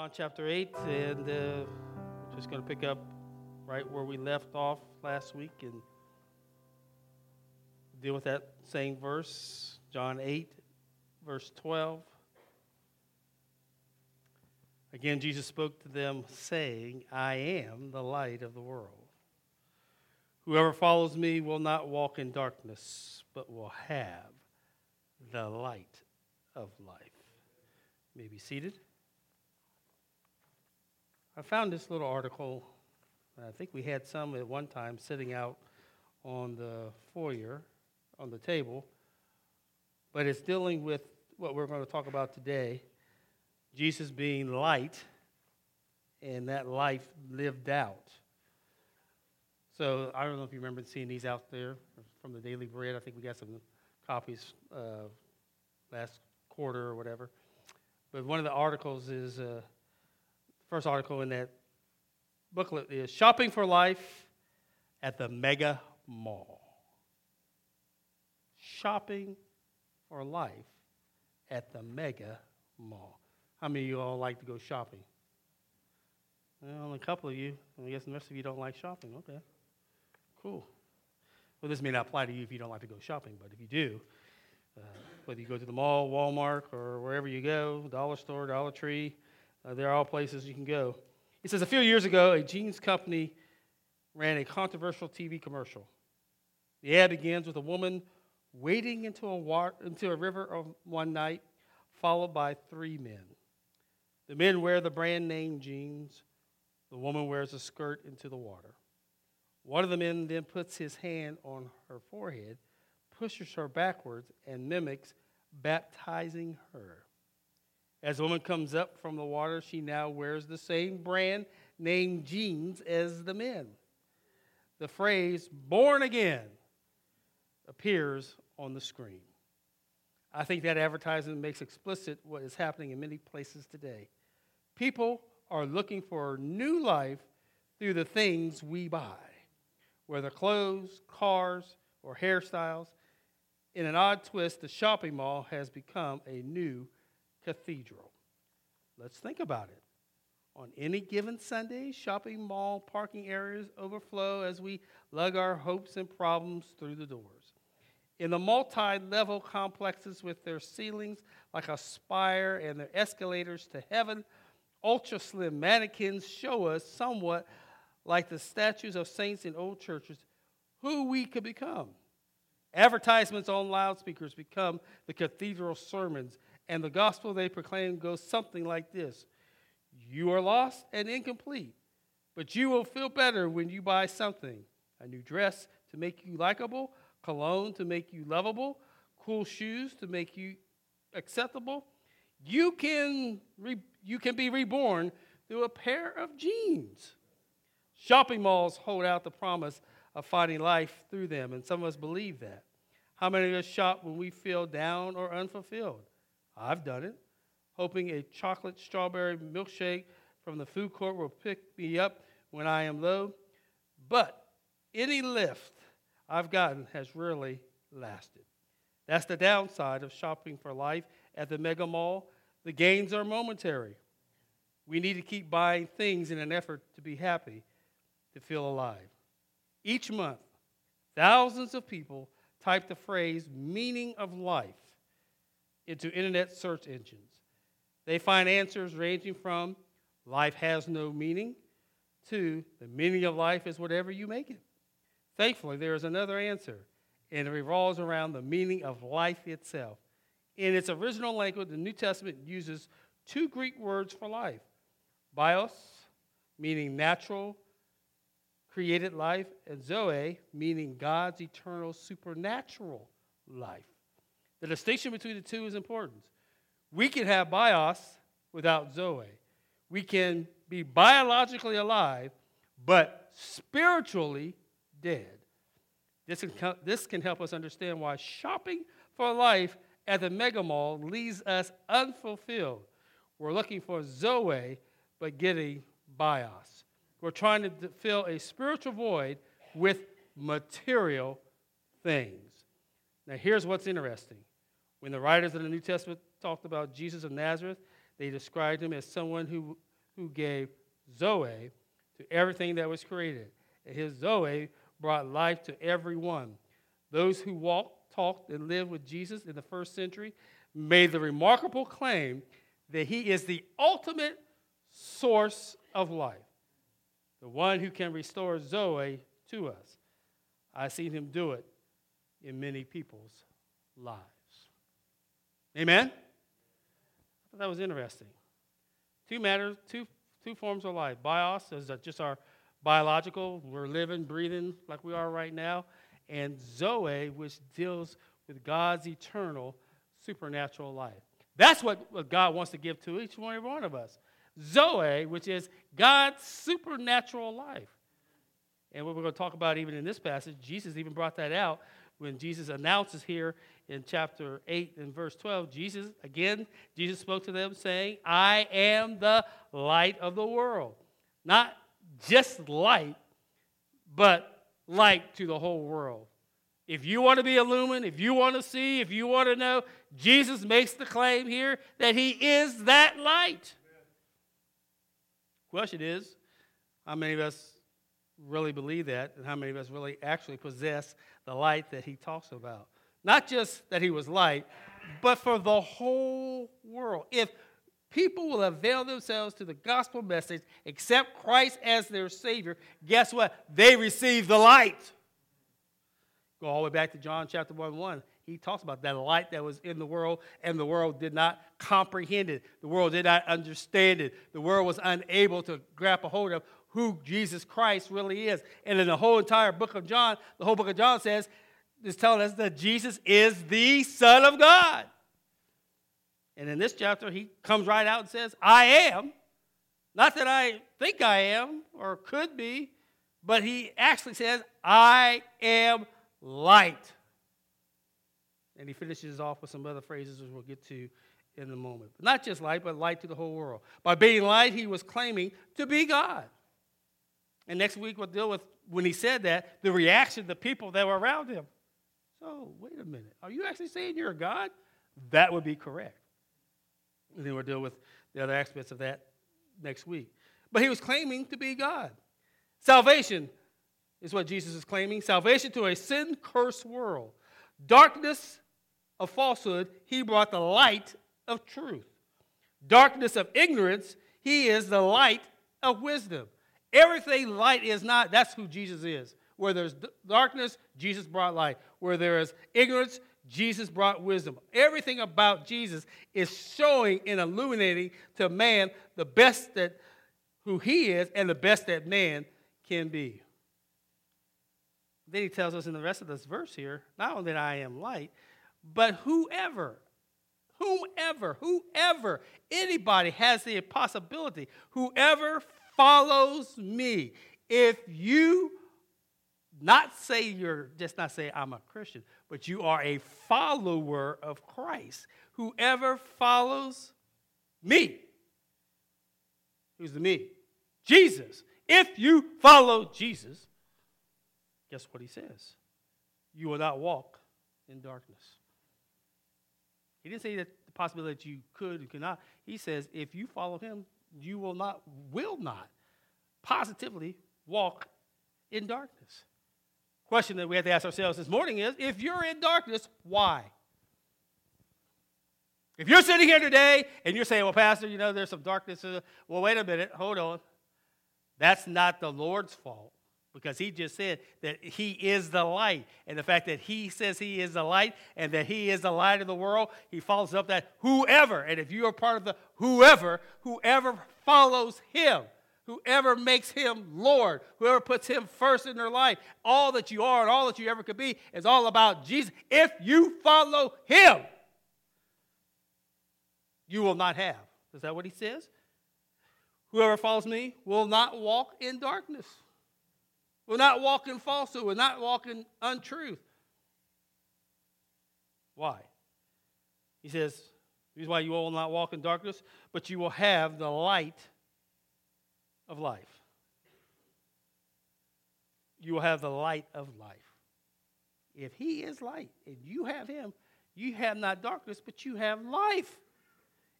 John chapter 8, and uh, just going to pick up right where we left off last week and deal with that same verse, John 8, verse 12. Again, Jesus spoke to them, saying, I am the light of the world. Whoever follows me will not walk in darkness, but will have the light of life. May be seated. I found this little article. I think we had some at one time sitting out on the foyer, on the table, but it's dealing with what we're going to talk about today Jesus being light and that life lived out. So I don't know if you remember seeing these out there from the Daily Bread. I think we got some copies uh, last quarter or whatever. But one of the articles is uh, first article in that booklet is Shopping for Life at the Mega Mall. Shopping for Life at the Mega Mall. How many of you all like to go shopping? Well, only a couple of you. I guess the rest of you don't like shopping. Okay. Cool. Well, this may not apply to you if you don't like to go shopping, but if you do, uh, whether you go to the mall, Walmart, or wherever you go, Dollar Store, Dollar Tree, uh, there are all places you can go. He says a few years ago, a jeans company ran a controversial TV commercial. The ad begins with a woman wading into a, water, into a river one night, followed by three men. The men wear the brand name jeans. The woman wears a skirt into the water. One of the men then puts his hand on her forehead, pushes her backwards, and mimics baptizing her. As the woman comes up from the water, she now wears the same brand name jeans as the men. The phrase born again appears on the screen. I think that advertisement makes explicit what is happening in many places today. People are looking for new life through the things we buy, whether clothes, cars, or hairstyles. In an odd twist, the shopping mall has become a new cathedral. Let's think about it. On any given Sunday, shopping mall parking areas overflow as we lug our hopes and problems through the doors. In the multi level complexes with their ceilings like a spire and their escalators to heaven, ultra slim mannequins show us somewhat like the statues of saints in old churches who we could become. Advertisements on loudspeakers become the cathedral sermons and the gospel they proclaim goes something like this You are lost and incomplete, but you will feel better when you buy something a new dress to make you likable, cologne to make you lovable, cool shoes to make you acceptable. You can, re- you can be reborn through a pair of jeans. Shopping malls hold out the promise of finding life through them, and some of us believe that. How many of us shop when we feel down or unfulfilled? I've done it, hoping a chocolate strawberry milkshake from the food court will pick me up when I am low. But any lift I've gotten has rarely lasted. That's the downside of shopping for life at the mega mall. The gains are momentary. We need to keep buying things in an effort to be happy, to feel alive. Each month, thousands of people type the phrase meaning of life into internet search engines. They find answers ranging from life has no meaning to the meaning of life is whatever you make it. Thankfully, there is another answer, and it revolves around the meaning of life itself. In its original language, the New Testament uses two Greek words for life bios, meaning natural, created life, and zoe, meaning God's eternal, supernatural life. The distinction between the two is important. We can have bios without Zoe. We can be biologically alive, but spiritually dead. This can, this can help us understand why shopping for life at the mega mall leaves us unfulfilled. We're looking for Zoe, but getting bios. We're trying to fill a spiritual void with material things. Now, here's what's interesting when the writers of the New Testament talked about Jesus of Nazareth, they described him as someone who who gave Zoe to everything that was created. And his Zoe brought life to everyone. Those who walked, talked, and lived with Jesus in the first century made the remarkable claim that he is the ultimate source of life, the one who can restore Zoe to us. I've seen him do it in many people's lives. Amen? that was interesting. Two matters, two, two forms of life. Bios is uh, just our biological, we're living, breathing like we are right now, and Zoe, which deals with God's eternal supernatural life. That's what, what God wants to give to each one, every one of us. Zoe, which is God's supernatural life. And what we're going to talk about even in this passage, Jesus even brought that out when Jesus announces here in chapter 8 and verse 12. Jesus, again, Jesus spoke to them saying, I am the light of the world. Not just light, but light to the whole world. If you want to be illumined, if you want to see, if you want to know, Jesus makes the claim here that he is that light. Question is, how many of us really believe that, and how many of us really actually possess the light that he talks about? Not just that he was light, but for the whole world. If people will avail themselves to the gospel message, accept Christ as their Savior, guess what? They receive the light. Go all the way back to John chapter 1 1. He talks about that light that was in the world, and the world did not comprehend it. The world did not understand it. The world was unable to grab a hold of who Jesus Christ really is. And in the whole entire book of John, the whole book of John says, is telling us that Jesus is the Son of God. And in this chapter, he comes right out and says, I am. Not that I think I am or could be, but he actually says, I am light. And he finishes off with some other phrases, which we'll get to in a moment. Not just light, but light to the whole world. By being light, he was claiming to be God. And next week, we'll deal with, when he said that, the reaction of the people that were around him. So, wait a minute. Are you actually saying you're a God? That would be correct. And then we'll deal with the other aspects of that next week. But he was claiming to be God. Salvation is what Jesus is claiming salvation to a sin cursed world. Darkness of falsehood, he brought the light of truth. Darkness of ignorance, he is the light of wisdom. Everything light is not, that's who Jesus is. Where there's darkness, Jesus brought light. Where there is ignorance, Jesus brought wisdom. Everything about Jesus is showing and illuminating to man the best that who he is and the best that man can be. Then he tells us in the rest of this verse here, not only that I am light, but whoever, whomever, whoever, anybody has the possibility, whoever follows me, if you not say you're just not say I'm a Christian, but you are a follower of Christ. Whoever follows me, who's the me? Jesus. If you follow Jesus, guess what he says? You will not walk in darkness. He didn't say that the possibility that you could and could not. He says, if you follow him, you will not, will not positively walk in darkness question that we have to ask ourselves this morning is if you're in darkness, why? If you're sitting here today and you're saying, well, Pastor, you know, there's some darkness. Well, wait a minute, hold on. That's not the Lord's fault because he just said that he is the light. And the fact that he says he is the light and that he is the light of the world, he follows up that whoever, and if you are part of the whoever, whoever follows him whoever makes him Lord, whoever puts him first in their life, all that you are and all that you ever could be is all about Jesus. If you follow him, you will not have. Is that what he says? Whoever follows me will not walk in darkness, will not walk in falsehood, will not walk in untruth. Why? He says, the reason why you will not walk in darkness, but you will have the light of life. You will have the light of life. If He is light and you have Him, you have not darkness, but you have life.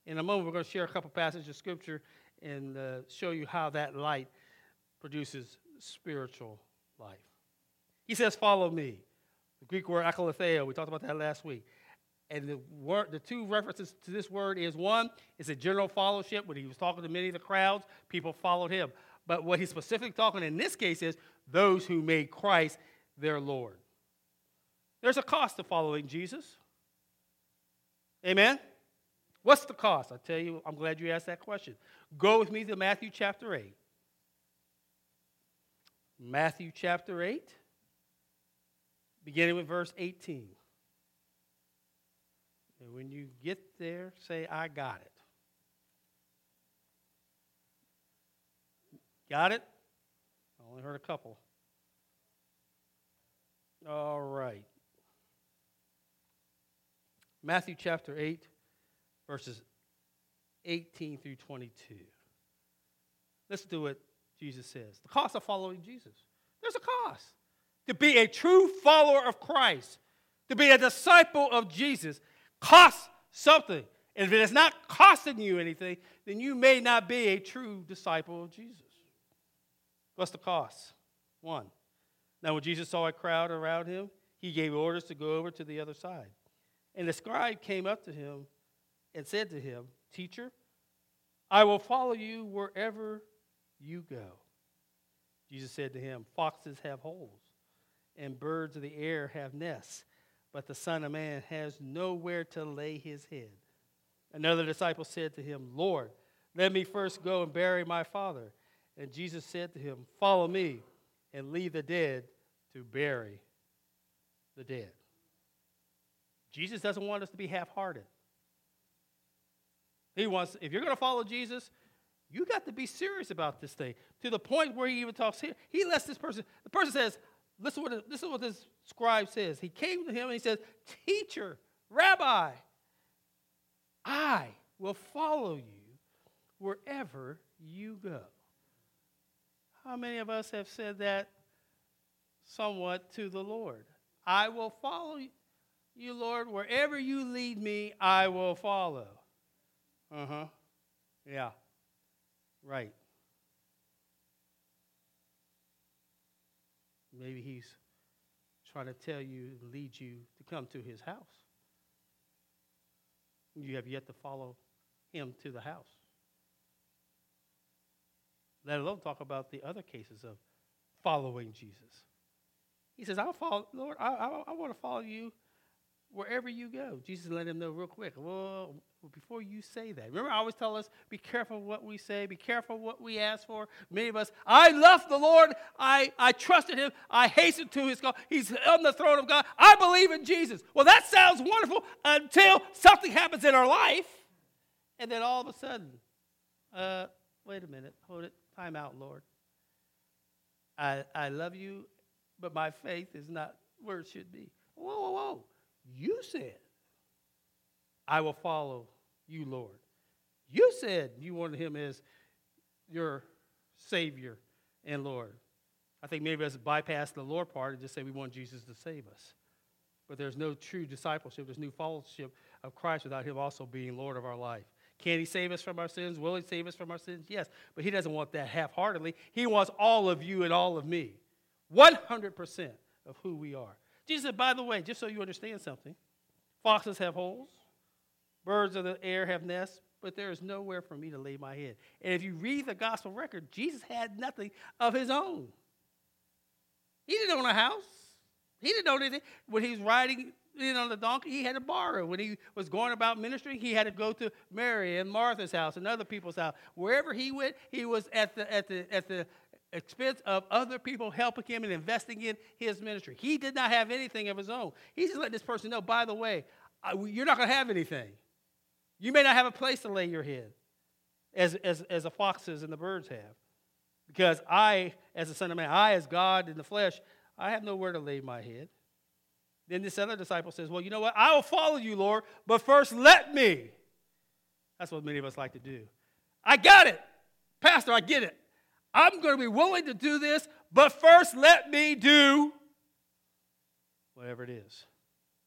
In a moment, we're going to share a couple passages of Scripture and uh, show you how that light produces spiritual life. He says, Follow me. The Greek word akalatheo, we talked about that last week. And the, word, the two references to this word is one, it's a general fellowship. When he was talking to many of the crowds, people followed him. But what he's specifically talking in this case is those who made Christ their Lord. There's a cost to following Jesus. Amen? What's the cost? I tell you, I'm glad you asked that question. Go with me to Matthew chapter 8. Matthew chapter 8, beginning with verse 18. And when you get there, say, I got it. Got it? I only heard a couple. All right. Matthew chapter 8, verses 18 through 22. Let's do what Jesus says. The cost of following Jesus. There's a cost. To be a true follower of Christ, to be a disciple of Jesus, costs something. And if it is not costing you anything, then you may not be a true disciple of Jesus. What's the cost? One. Now, when Jesus saw a crowd around him, he gave orders to go over to the other side. And the scribe came up to him and said to him, Teacher, I will follow you wherever you go. Jesus said to him, Foxes have holes, and birds of the air have nests, but the Son of Man has nowhere to lay his head. Another disciple said to him, Lord, let me first go and bury my father. And Jesus said to him, Follow me and leave the dead to bury the dead. Jesus doesn't want us to be half hearted. He wants, if you're going to follow Jesus, you got to be serious about this thing to the point where he even talks here. He lets this person, the person says, listen what, this is what this scribe says. He came to him and he says, Teacher, Rabbi, I will follow you wherever you go. How many of us have said that somewhat to the Lord? I will follow you, Lord. Wherever you lead me, I will follow. Uh huh. Yeah. Right. Maybe he's trying to tell you lead you to come to his house. You have yet to follow him to the house. Let alone talk about the other cases of following Jesus. He says, I'll follow, Lord, I, I, I want to follow you wherever you go. Jesus let him know real quick. Well, before you say that, remember I always tell us, be careful what we say, be careful what we ask for. Many of us, I love the Lord, I, I trusted him, I hastened to his call. he's on the throne of God, I believe in Jesus. Well, that sounds wonderful until something happens in our life, and then all of a sudden, uh, wait a minute, hold it, time out, Lord. I, I love you, but my faith is not where it should be. Whoa, whoa, whoa. You said, I will follow you, Lord. You said you wanted him as your Savior and Lord. I think maybe us bypass the Lord part and just say we want Jesus to save us. But there's no true discipleship, there's no fellowship of Christ without him also being Lord of our life. Can he save us from our sins? Will he save us from our sins? Yes. But he doesn't want that half heartedly. He wants all of you and all of me. 100% of who we are. Jesus said, by the way, just so you understand something, foxes have holes, birds of the air have nests, but there is nowhere for me to lay my head. And if you read the gospel record, Jesus had nothing of his own. He didn't own a house. He didn't own anything. When he was riding in on the donkey, he had to borrow. When he was going about ministering, he had to go to Mary and Martha's house and other people's house. Wherever he went, he was at the, at the, at the expense of other people helping him and investing in his ministry. He did not have anything of his own. He's just letting this person know, by the way, you're not going to have anything. You may not have a place to lay your head, as, as, as the foxes and the birds have. Because I, as the Son of Man, I, as God in the flesh, I have nowhere to lay my head. Then this other disciple says, Well, you know what? I will follow you, Lord, but first let me. That's what many of us like to do. I got it. Pastor, I get it. I'm going to be willing to do this, but first let me do whatever it is.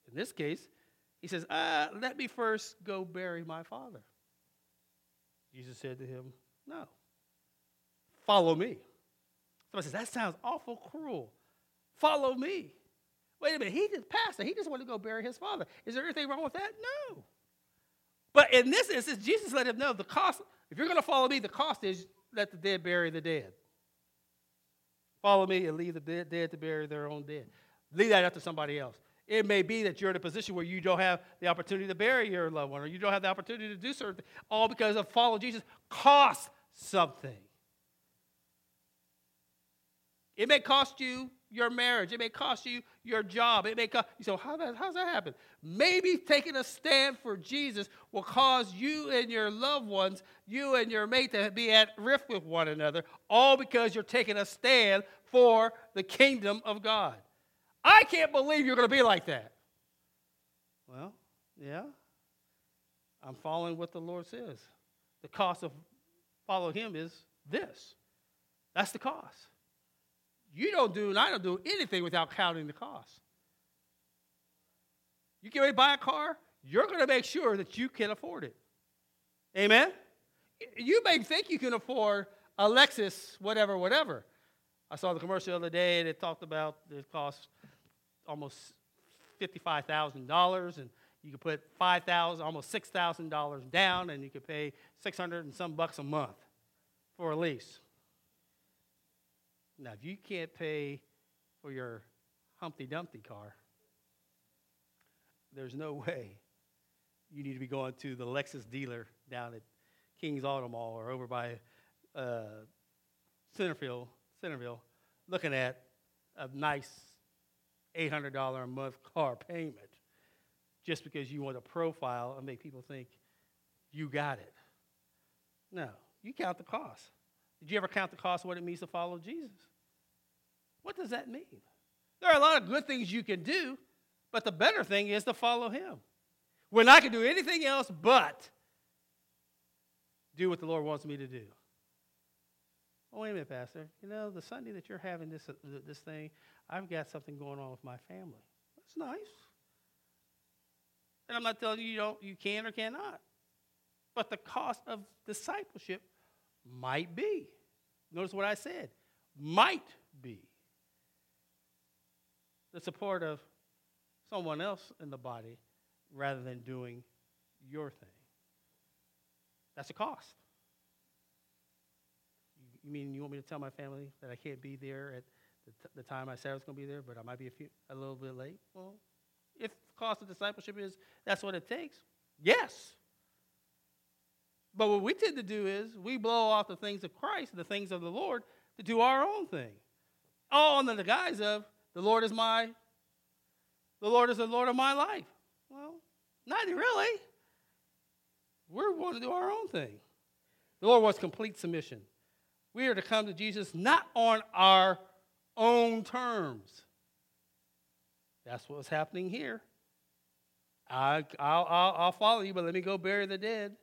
In this case, he says, uh, Let me first go bury my father. Jesus said to him, No. Follow me. Somebody says, that sounds awful cruel. Follow me. Wait a minute, he just pastor. He just wanted to go bury his father. Is there anything wrong with that? No. But in this instance, Jesus let him know the cost, if you're going to follow me, the cost is let the dead bury the dead. Follow me and leave the dead, dead to bury their own dead. Leave that up to somebody else. It may be that you're in a position where you don't have the opportunity to bury your loved one, or you don't have the opportunity to do certain things, all because of following Jesus costs something. It may cost you your marriage. It may cost you your job. It may cost you. So how that how's that happen? Maybe taking a stand for Jesus will cause you and your loved ones, you and your mate, to be at rift with one another, all because you're taking a stand for the kingdom of God. I can't believe you're going to be like that. Well, yeah. I'm following what the Lord says. The cost of follow Him is this. That's the cost. You don't do, and I don't do anything without counting the cost. You get ready to buy a car, you're going to make sure that you can afford it. Amen? You may think you can afford a Lexus, whatever, whatever. I saw the commercial the other day, and it talked about the costs almost $55,000, and you could put 5000 almost $6,000 down, and you could pay 600 and some bucks a month for a lease. Now, if you can't pay for your Humpty Dumpty car, there's no way you need to be going to the Lexus dealer down at King's Auto Mall or over by uh, Centerville, Centerville, looking at a nice $800 a month car payment just because you want to profile and make people think you got it. No, you count the cost. Did you ever count the cost of what it means to follow Jesus? What does that mean? There are a lot of good things you can do, but the better thing is to follow Him. When I can do anything else but do what the Lord wants me to do. Oh, wait a minute, Pastor. You know, the Sunday that you're having this, uh, this thing, I've got something going on with my family. That's nice. And I'm not telling you you, don't, you can or cannot. But the cost of discipleship might be. Notice what I said might be. The support of someone else in the body rather than doing your thing. That's a cost. You mean you want me to tell my family that I can't be there at the, t- the time I said I was going to be there, but I might be a, few, a little bit late? Well, if the cost of discipleship is that's what it takes, yes. But what we tend to do is we blow off the things of Christ, the things of the Lord, to do our own thing. All under the guise of the Lord is my, the Lord is the Lord of my life. Well, not really. We're going to do our own thing. The Lord wants complete submission. We are to come to Jesus not on our own terms. That's what's happening here. I, will I'll, I'll follow you, but let me go bury the dead.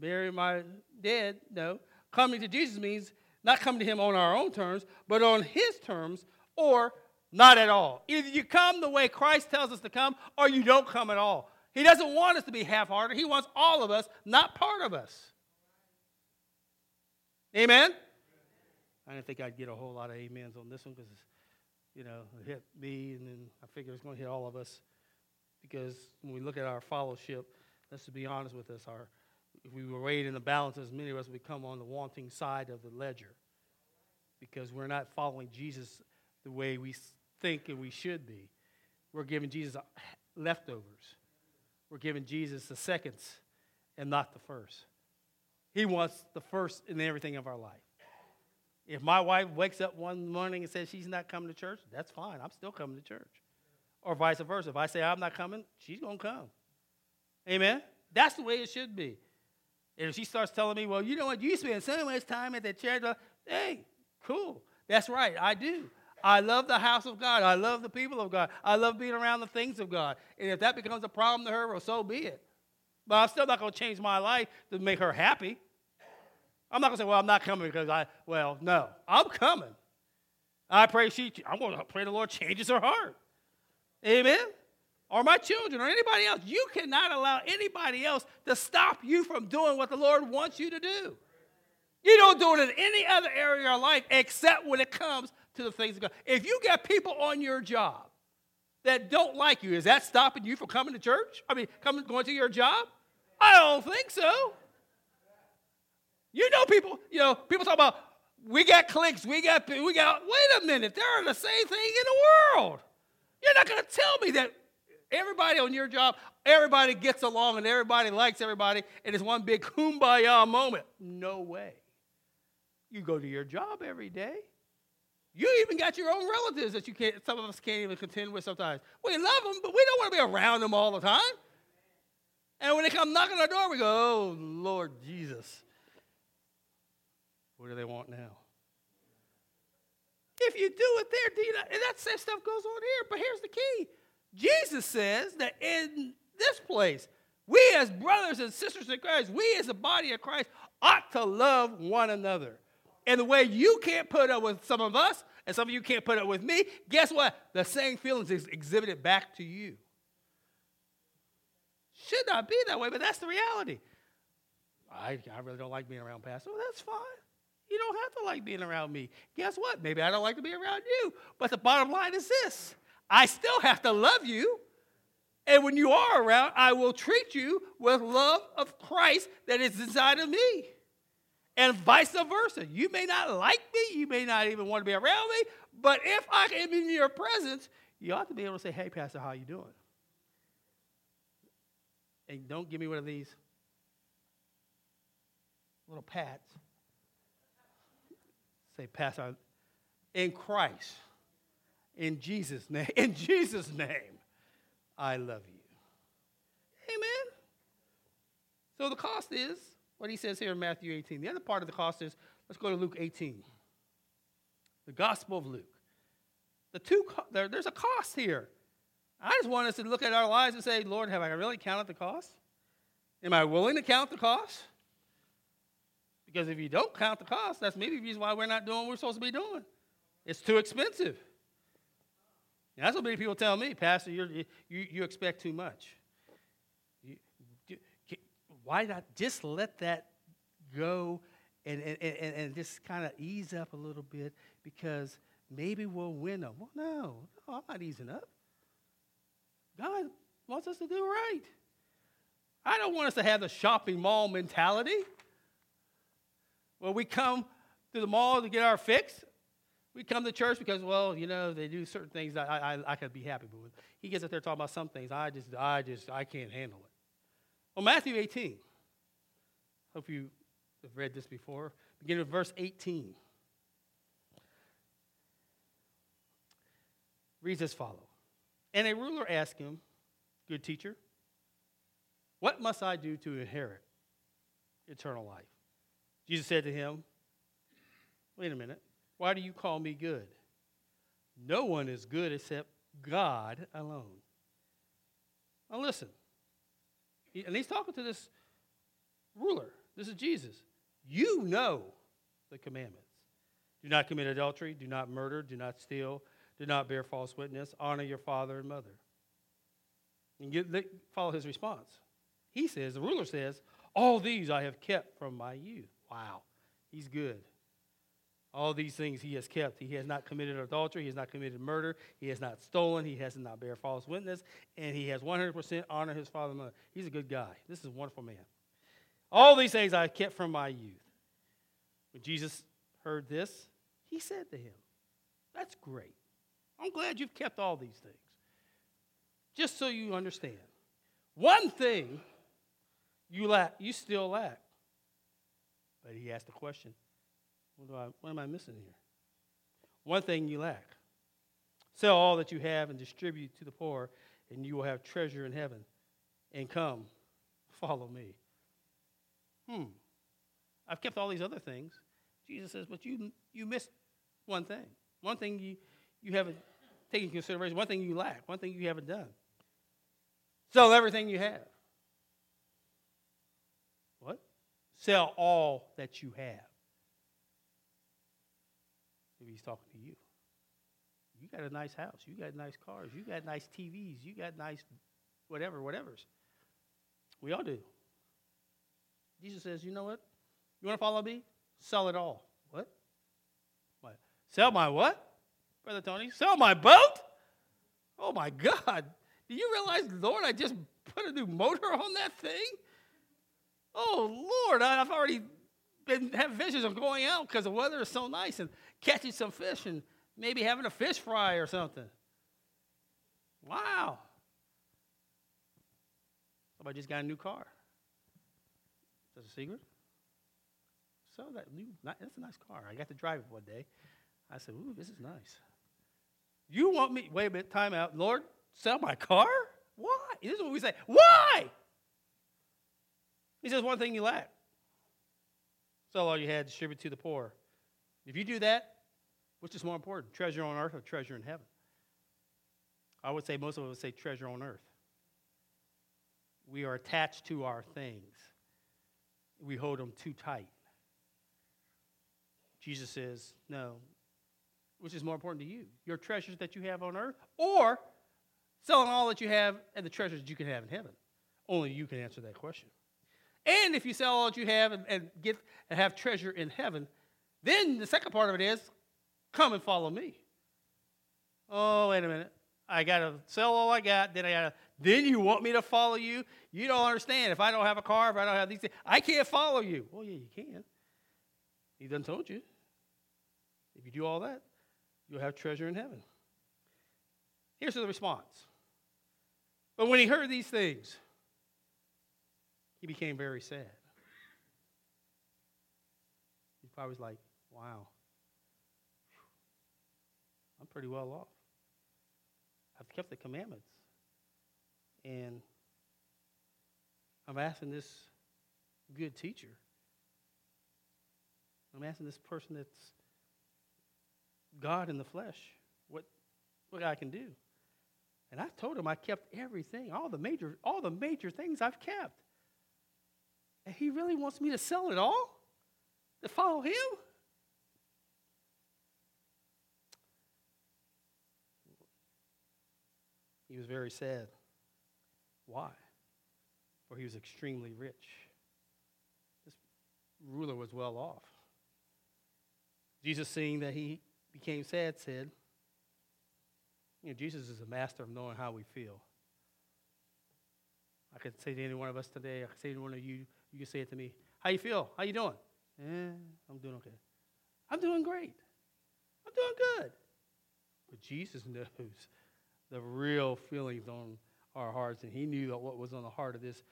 Bury my dead. No. Coming to Jesus means not coming to him on our own terms, but on his terms, or not at all. Either you come the way Christ tells us to come, or you don't come at all. He doesn't want us to be half hearted. He wants all of us, not part of us. Amen? I didn't think I'd get a whole lot of amens on this one because, you know, it hit me, and then I figured it's going to hit all of us. Because when we look at our fellowship, let's be honest with us. Our, if we were weighed in the balances, many of us would come on the wanting side of the ledger because we're not following Jesus the way we think and we should be. We're giving Jesus leftovers. We're giving Jesus the seconds and not the first. He wants the first in everything of our life. If my wife wakes up one morning and says she's not coming to church, that's fine. I'm still coming to church. Or vice versa. If I say I'm not coming, she's going to come. Amen? That's the way it should be. And if she starts telling me, well, you know what, you spend so much time at the church, hey, cool. That's right, I do. I love the house of God. I love the people of God. I love being around the things of God. And if that becomes a problem to her, well, so be it. But I'm still not going to change my life to make her happy. I'm not going to say, well, I'm not coming because I, well, no, I'm coming. I pray she, I'm going to pray the Lord changes her heart. Amen? Or my children or anybody else. You cannot allow anybody else to stop you from doing what the Lord wants you to do. You don't do it in any other area of your life except when it comes to the things of God. If you got people on your job that don't like you, is that stopping you from coming to church? I mean, coming going to your job? I don't think so. You know, people, you know, people talk about we got clicks, we got, we got. Wait a minute, they're the same thing in the world. You're not going to tell me that everybody on your job, everybody gets along and everybody likes everybody, and it's one big kumbaya moment. No way. You go to your job every day. You even got your own relatives that you can't, some of us can't even contend with sometimes. We love them, but we don't want to be around them all the time. And when they come knocking on our door, we go, oh, Lord Jesus. What do they want now? If you do it there, do not, and that same stuff goes on here. But here's the key Jesus says that in this place, we as brothers and sisters in Christ, we as a body of Christ ought to love one another. And the way you can't put up with some of us, and some of you can't put up with me, guess what? The same feelings is exhibited back to you. Should not be that way, but that's the reality. I, I really don't like being around pastors. Well, that's fine. You don't have to like being around me. Guess what? Maybe I don't like to be around you. But the bottom line is this I still have to love you. And when you are around, I will treat you with love of Christ that is inside of me. And vice versa. You may not like me, you may not even want to be around me, but if I am in your presence, you ought to be able to say, hey, Pastor, how you doing? And don't give me one of these little pats. Say, Pastor, in Christ, in Jesus' name, in Jesus' name, I love you. Amen. So the cost is what he says here in Matthew 18. The other part of the cost is let's go to Luke 18. The Gospel of Luke. The two there, there's a cost here. I just want us to look at our lives and say, Lord, have I really counted the cost? Am I willing to count the cost? Because if you don't count the cost, that's maybe the reason why we're not doing what we're supposed to be doing. It's too expensive. And that's what many people tell me, Pastor, you you, expect too much. You, you, why not just let that go and, and, and, and just kind of ease up a little bit because maybe we'll win them? Well, no, no, I'm not easing up. God wants us to do right. I don't want us to have the shopping mall mentality. Well, we come to the mall to get our fix. We come to church because, well, you know, they do certain things that I, I, I could be happy with. He gets up there talking about some things I just, I just, I can't handle it. Well, Matthew 18. Hope you have read this before. Beginning with verse 18. Reads as follow. And a ruler asked him, Good teacher, what must I do to inherit eternal life? Jesus said to him, Wait a minute. Why do you call me good? No one is good except God alone. Now listen. And he's talking to this ruler. This is Jesus. You know the commandments. Do not commit adultery, do not murder, do not steal, do not bear false witness, honor your father and mother. And get, follow his response. He says, the ruler says, All these I have kept from my youth. Wow, he's good. All these things he has kept. He has not committed adultery. He has not committed murder. He has not stolen. He has not bear false witness. And he has 100% honor his father and mother. He's a good guy. This is a wonderful man. All these things I kept from my youth. When Jesus heard this, he said to him, That's great. I'm glad you've kept all these things. Just so you understand. One thing you lack, you still lack. But he asked the question, what, I, what am I missing here? One thing you lack. Sell all that you have and distribute to the poor, and you will have treasure in heaven. And come, follow me. Hmm. I've kept all these other things. Jesus says, but you, you missed one thing. One thing you, you haven't taken consideration, one thing you lack, one thing you haven't done. Sell everything you have. Sell all that you have. Maybe he's talking to you. You got a nice house. You got nice cars. You got nice TVs. You got nice whatever, whatever's. We all do. Jesus says, you know what? You want to follow me? Sell it all. What? What? Sell my what? Brother Tony, sell my boat? Oh my God. Do you realize, Lord, I just put a new motor on that thing? Oh Lord, I've already been have visions of going out because the weather is so nice and catching some fish and maybe having a fish fry or something. Wow. Oh, Somebody just got a new car. That's a secret? So that new, that's a nice car. I got to drive it one day. I said, "Ooh, this is nice." You want me? Wait a minute. Time out, Lord. Sell my car? Why? This is what we say. Why? He says one thing you lack. Sell all you had, distribute to the poor. If you do that, which is more important, treasure on earth or treasure in heaven? I would say most of us would say treasure on earth. We are attached to our things. We hold them too tight. Jesus says, no, which is more important to you? Your treasures that you have on earth or selling all that you have and the treasures that you can have in heaven? Only you can answer that question. And if you sell all that you have and, and get and have treasure in heaven, then the second part of it is come and follow me. Oh, wait a minute. I gotta sell all I got, then I gotta then you want me to follow you? You don't understand. If I don't have a car, if I don't have these things, I can't follow you. Well, yeah, you can. He done told you. If you do all that, you'll have treasure in heaven. Here's the response. But when he heard these things, he became very sad. He probably was like, wow, I'm pretty well off. I've kept the commandments. And I'm asking this good teacher, I'm asking this person that's God in the flesh what, what I can do. And I told him I kept everything, all the major, all the major things I've kept. And he really wants me to sell it all to follow him? He was very sad. Why? For he was extremely rich. This ruler was well off. Jesus, seeing that he became sad, said, You know, Jesus is a master of knowing how we feel. I could say to any one of us today, I could say to one of you, you can say it to me. How you feel? How you doing? Eh, I'm doing okay. I'm doing great. I'm doing good. But Jesus knows the real feelings on our hearts, and he knew what was on the heart of this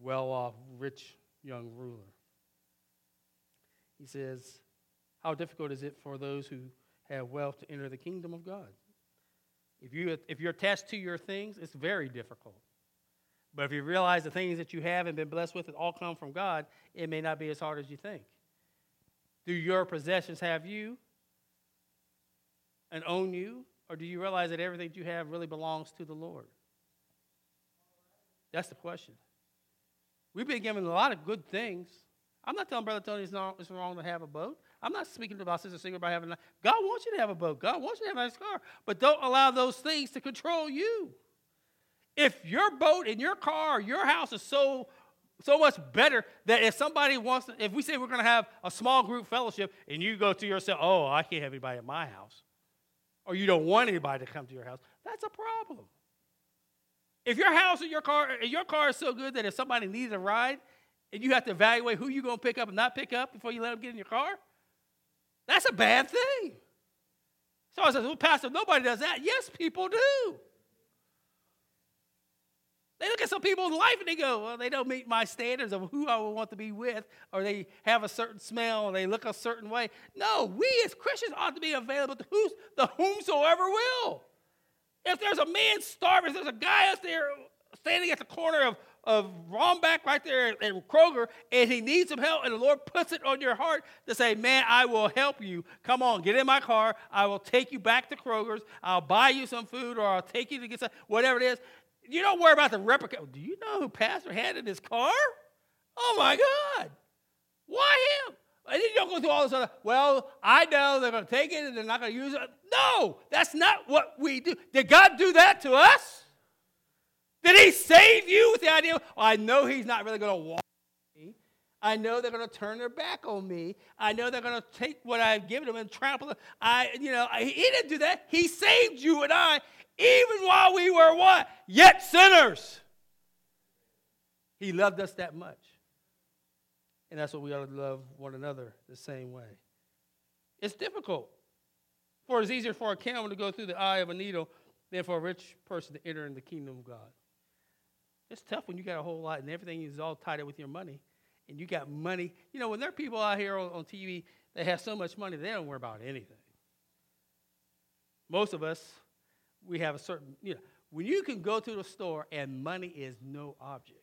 well off, rich young ruler. He says, How difficult is it for those who have wealth to enter the kingdom of God? If, you, if you're attached to your things, it's very difficult. But if you realize the things that you have and been blessed with, it all come from God, it may not be as hard as you think. Do your possessions have you and own you? Or do you realize that everything that you have really belongs to the Lord? That's the question. We've been given a lot of good things. I'm not telling Brother Tony it's, not, it's wrong to have a boat. I'm not speaking about Sister Singer about having a God wants you to have a boat. God wants you to have a nice car. But don't allow those things to control you. If your boat and your car, your house is so so much better that if somebody wants to, if we say we're going to have a small group fellowship and you go to yourself, oh, I can't have anybody at my house, or you don't want anybody to come to your house, that's a problem. If your house or your car, your car is so good that if somebody needs a ride and you have to evaluate who you're going to pick up and not pick up before you let them get in your car, that's a bad thing. So I said, well, Pastor, nobody does that. Yes, people do. They look at some people in life and they go, well, they don't meet my standards of who I would want to be with, or they have a certain smell, or they look a certain way. No, we as Christians ought to be available to who's, the whomsoever will. If there's a man starving, if there's a guy out there standing at the corner of, of Rombach right there in Kroger, and he needs some help, and the Lord puts it on your heart to say, Man, I will help you. Come on, get in my car. I will take you back to Kroger's. I'll buy you some food, or I'll take you to get some, whatever it is. You don't worry about the replica. Do you know who Pastor had in his car? Oh my God. Why him? And then you don't go through all this other, well, I know they're going to take it and they're not going to use it. No, that's not what we do. Did God do that to us? Did He save you with the idea, well, I know He's not really going to walk. I know they're going to turn their back on me. I know they're going to take what I've given them and trample it. I, you know, he didn't do that. He saved you and I, even while we were what? Yet sinners. He loved us that much. And that's what we ought to love one another the same way. It's difficult. For it's easier for a camel to go through the eye of a needle than for a rich person to enter in the kingdom of God. It's tough when you got a whole lot and everything is all tied up with your money. And you got money. You know, when there are people out here on, on TV that have so much money, they don't worry about anything. Most of us, we have a certain, you know, when you can go to the store and money is no object,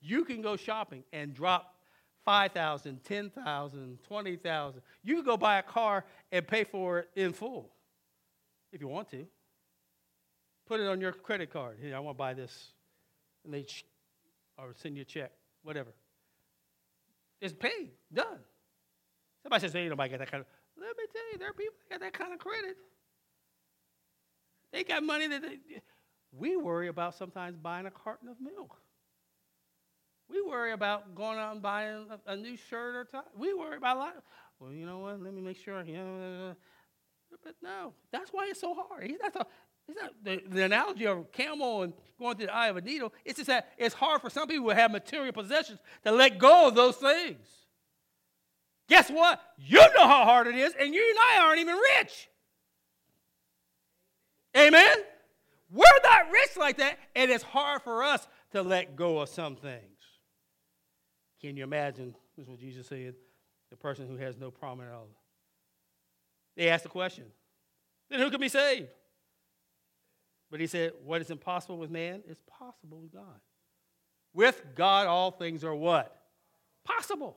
you can go shopping and drop 5,000, 10,000, 20,000. You can go buy a car and pay for it in full if you want to. Put it on your credit card. Hey, I want to buy this. And they or send you a check, whatever. It's paid, done. Somebody says, hey, nobody got that kind of. Let me tell you, there are people that got that kind of credit. They got money that they, we worry about sometimes buying a carton of milk. We worry about going out and buying a, a new shirt or tie. We worry about a lot. Well, you know what? Let me make sure. You know, but no, that's why it's so hard. That's a, it's not the, the analogy of a camel and going through the eye of a needle. It's just that it's hard for some people who have material possessions to let go of those things. Guess what? You know how hard it is, and you and I aren't even rich. Amen? We're not rich like that, and it's hard for us to let go of some things. Can you imagine? This is what Jesus said the person who has no problem at all. They asked the question then who can be saved? But he said, What is impossible with man is possible with God. With God, all things are what? Possible.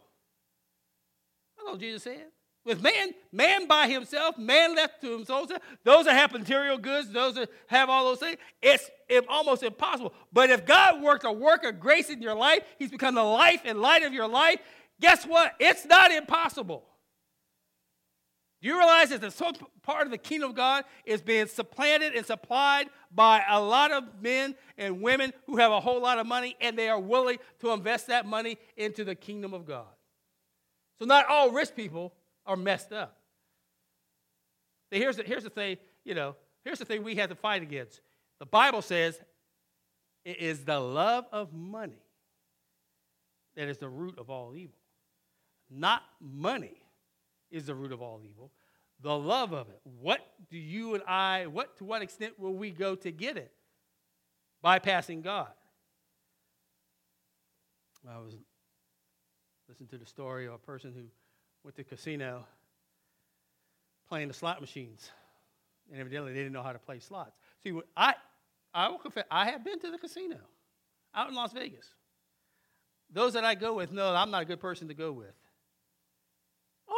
Know what Jesus said. With man, man by himself, man left to himself, those that have material goods, those that have all those things, it's almost impossible. But if God worked a work of grace in your life, He's become the life and light of your life, guess what? It's not impossible. Do you realize that the some part of the kingdom of God is being supplanted and supplied by a lot of men and women who have a whole lot of money and they are willing to invest that money into the kingdom of God? So, not all rich people are messed up. here's the, here's the thing, you know, here's the thing we have to fight against. The Bible says it is the love of money that is the root of all evil. Not money is the root of all evil. The love of it. What do you and I, what to what extent will we go to get it? Bypassing God. I was listening to the story of a person who went to casino playing the slot machines. And evidently they didn't know how to play slots. See, I, I will confess, I have been to the casino out in Las Vegas. Those that I go with know I'm not a good person to go with.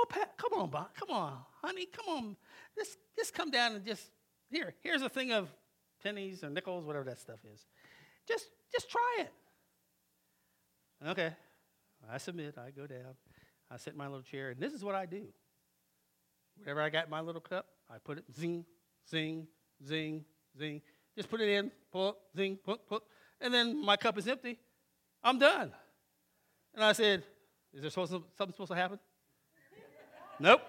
Oh, Pat, come on, Bob. Come on, honey. Come on. Just, just come down and just, here, here's a thing of pennies or nickels, whatever that stuff is. Just, just try it. Okay. I submit. I go down. I sit in my little chair, and this is what I do. Whatever I got my little cup, I put it zing, zing, zing, zing. Just put it in, pull zing, pull, pull. And then my cup is empty. I'm done. And I said, Is there supposed to, something supposed to happen? Nope.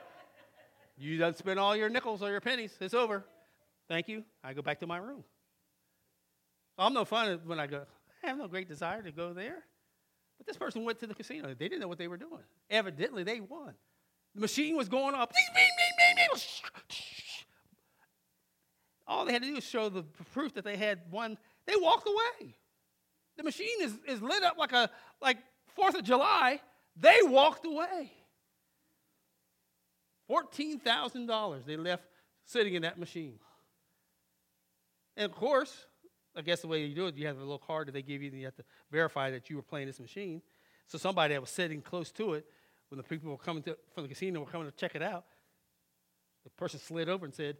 You done spent all your nickels or your pennies. It's over. Thank you. I go back to my room. I'm no fun when I go, I have no great desire to go there. But this person went to the casino. They didn't know what they were doing. Evidently, they won. The machine was going off. All they had to do was show the proof that they had won. They walked away. The machine is, is lit up like a like Fourth of July. They walked away. Fourteen thousand dollars they left sitting in that machine. And of course, I guess the way you do it, you have a little card that they give you, and you have to verify that you were playing this machine. So somebody that was sitting close to it, when the people were coming to, from the casino were coming to check it out, the person slid over and said,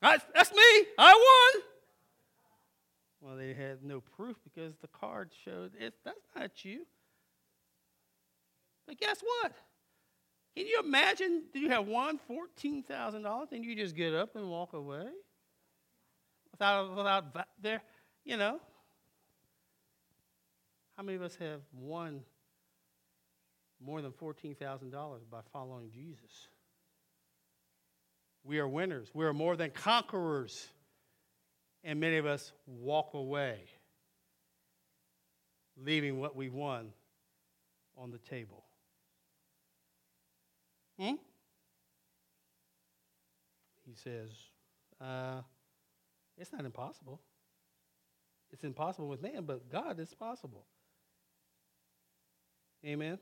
"That's, me. I won." Well, they had no proof because the card showed. That's not you. But guess what? Can you imagine? You have thousand dollars and you just get up and walk away without without there? You know, how many of us have won more than $14,000 by following Jesus. We are winners. We are more than conquerors. And many of us walk away, leaving what we won on the table. Hmm? He says, uh, it's not impossible. It's impossible with man, but God is possible. Amen.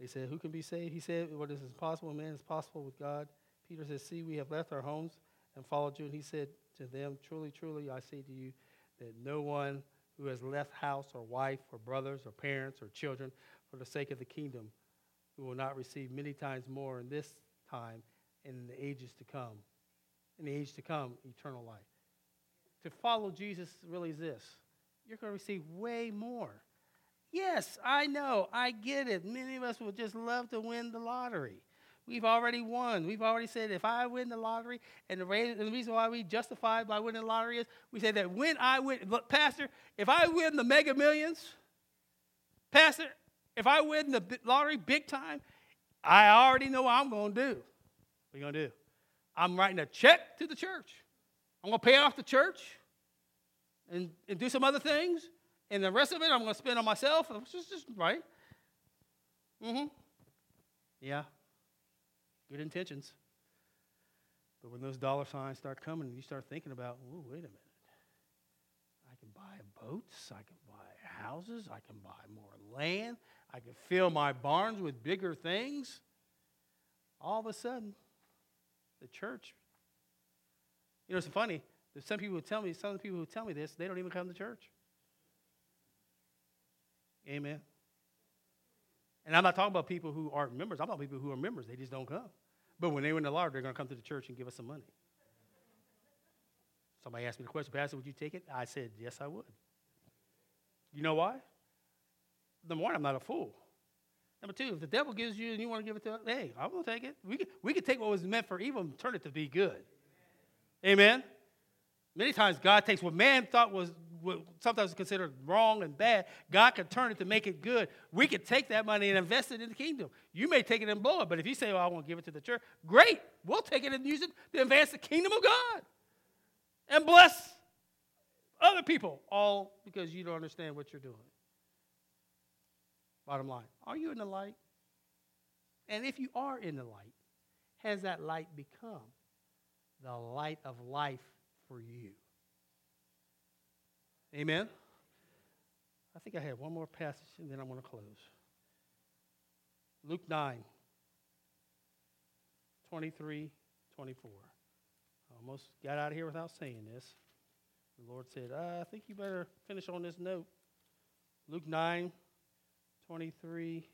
They said, Who can be saved? He said, What is impossible man is possible with God. Peter says, See, we have left our homes and followed you. And he said to them, Truly, truly, I say to you that no one who has left house or wife or brothers or parents or children for the sake of the kingdom who will not receive many times more in this time and in the ages to come. In the age to come, eternal life. To follow Jesus really is this you're going to receive way more. Yes, I know. I get it. Many of us would just love to win the lottery. We've already won. We've already said if I win the lottery, and the, reason, why we justify by winning the lottery is we say that when I win, look, Pastor, if I win the mega millions, Pastor, if I win the lottery big time, I already know what I'm going to do. What are you going to do? I'm writing a check to the church. I'm going to pay off the church and, and do some other things. And the rest of it I'm going to spend on myself. It's just, just right. Mm-hmm. Yeah. Good intentions. But when those dollar signs start coming, you start thinking about, oh, wait a minute. I can buy boats. I can buy houses. I can buy more land. I can fill my barns with bigger things. All of a sudden, the church. You know, it's funny. There's some people who tell me, some people who tell me this, they don't even come to church. Amen. And I'm not talking about people who aren't members. I'm talking about people who are members. They just don't come. But when they win the lottery, they're going to come to the church and give us some money. Somebody asked me the question, Pastor, would you take it? I said, yes, I would. You know why? Number one, I'm not a fool. Number two, if the devil gives you and you want to give it to, hey, I'm to take it. We could, we could take what was meant for evil and turn it to be good. Amen. Many times God takes what man thought was what sometimes considered wrong and bad, God can turn it to make it good. We could take that money and invest it in the kingdom. You may take it and blow it, but if you say, well, I want to give it to the church, great. We'll take it and use it to advance the kingdom of God and bless other people, all because you don't understand what you're doing. Bottom line, are you in the light? And if you are in the light, has that light become the light of life for you. Amen? I think I have one more passage and then I'm going to close. Luke 9, 23, 24. I almost got out of here without saying this. The Lord said, I think you better finish on this note. Luke 9, 23,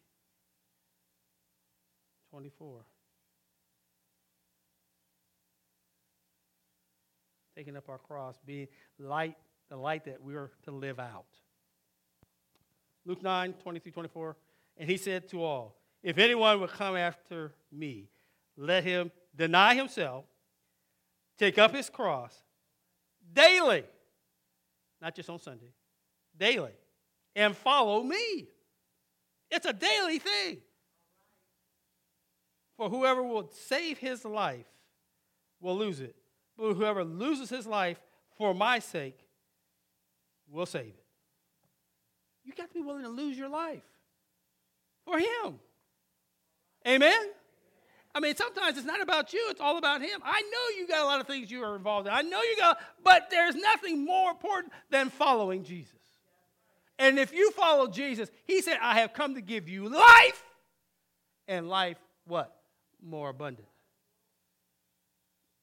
24. taking up our cross, being light, the light that we are to live out. Luke 9, 23, 24. And he said to all, If anyone will come after me, let him deny himself, take up his cross daily, not just on Sunday, daily, and follow me. It's a daily thing. For whoever will save his life will lose it, but whoever loses his life for my sake will save it. You got to be willing to lose your life for him. Amen? I mean, sometimes it's not about you, it's all about him. I know you got a lot of things you are involved in. I know you got, but there's nothing more important than following Jesus. And if you follow Jesus, he said, I have come to give you life and life what? More abundant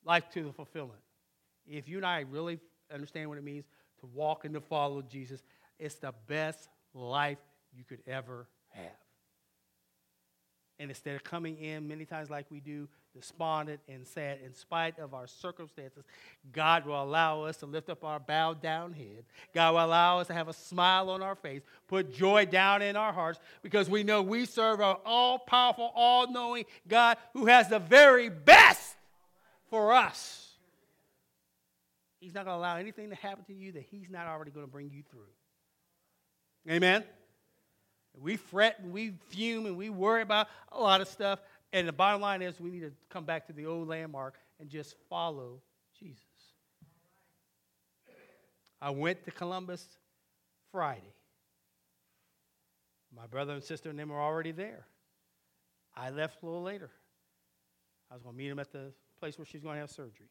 life to the fulfillment. If you and I really understand what it means to walk and to follow Jesus, it's the best life you could ever have. And instead of coming in many times like we do, despondent and sad, in spite of our circumstances, God will allow us to lift up our bowed down head. God will allow us to have a smile on our face, put joy down in our hearts, because we know we serve an all powerful, all knowing God who has the very best for us. He's not going to allow anything to happen to you that He's not already going to bring you through. Amen? We fret and we fume and we worry about a lot of stuff. And the bottom line is we need to come back to the old landmark and just follow Jesus. I went to Columbus Friday. My brother and sister and them were already there. I left a little later. I was going to meet them at the place where she's going to have surgery.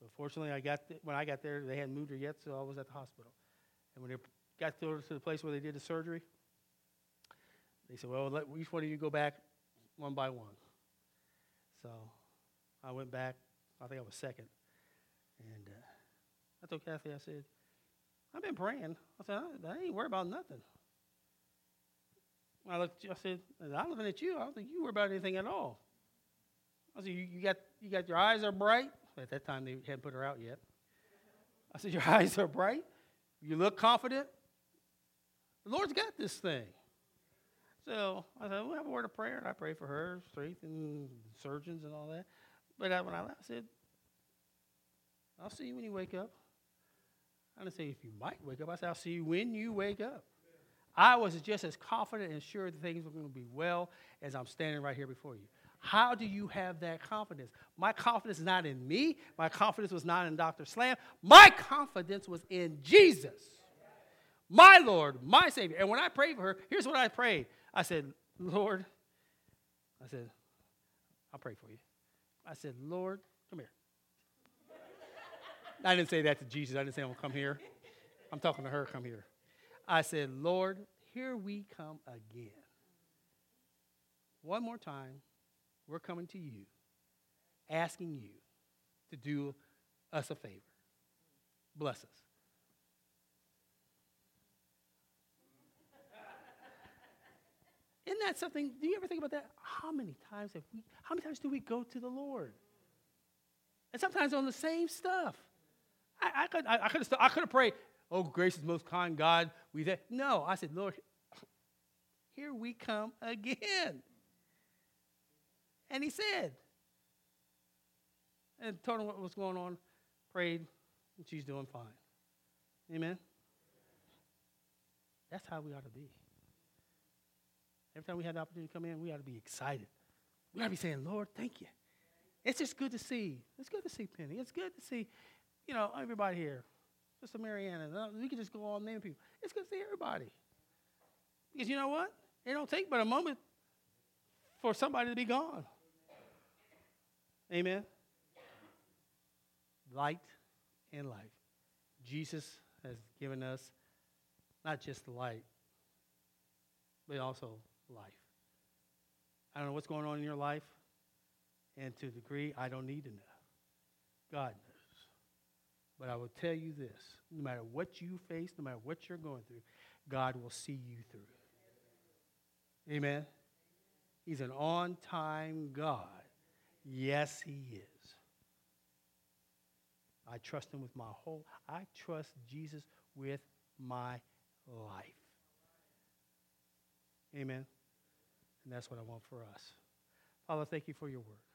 But fortunately, I got th- when I got there, they hadn't moved her yet, so I was at the hospital. And when they got to, to the place where they did the surgery, they said, "Well, let each one of you go back one by one." So I went back. I think I was second, and uh, I told Kathy, I said, "I've been praying." I said, "I, I ain't worried about nothing." I looked. I said, "I'm looking at you. I don't think you worry about anything at all." I said, you, you, got, you got your eyes are bright. At that time, they hadn't put her out yet. I said, Your eyes are bright. You look confident. The Lord's got this thing. So I said, We'll have a word of prayer. And I pray for her, strength, and surgeons and all that. But I, when I left, I said, I'll see you when you wake up. I didn't say if you might wake up. I said, I'll see you when you wake up. I was just as confident and sure that things were going to be well as I'm standing right here before you. How do you have that confidence? My confidence is not in me. My confidence was not in Dr. Slam. My confidence was in Jesus, my Lord, my Savior. And when I prayed for her, here's what I prayed I said, Lord, I said, I'll pray for you. I said, Lord, come here. I didn't say that to Jesus. I didn't say, I'm going to come here. I'm talking to her, come here. I said, Lord, here we come again. One more time, we're coming to you, asking you to do us a favor. Bless us. Isn't that something? Do you ever think about that? How many times have we, how many times do we go to the Lord? And sometimes on the same stuff. I, I could I, I could have I could have prayed, oh gracious most kind God, we there. No, I said, Lord, here we come again. And he said, and told him what was going on, prayed, and she's doing fine. Amen? That's how we ought to be. Every time we had the opportunity to come in, we ought to be excited. We ought to be saying, Lord, thank you. It's just good to see. It's good to see Penny. It's good to see, you know, everybody here. Sister Mariana. Uh, we can just go on naming people. It's good to see everybody. Because you know what? It don't take but a moment for somebody to be gone. Amen. Light and life. Jesus has given us not just light, but also life. I don't know what's going on in your life, and to a degree, I don't need to know. God knows. But I will tell you this no matter what you face, no matter what you're going through, God will see you through. Amen. He's an on time God. Yes, He is. I trust Him with my whole, I trust Jesus with my life. Amen. And that's what I want for us. Father, thank you for your word.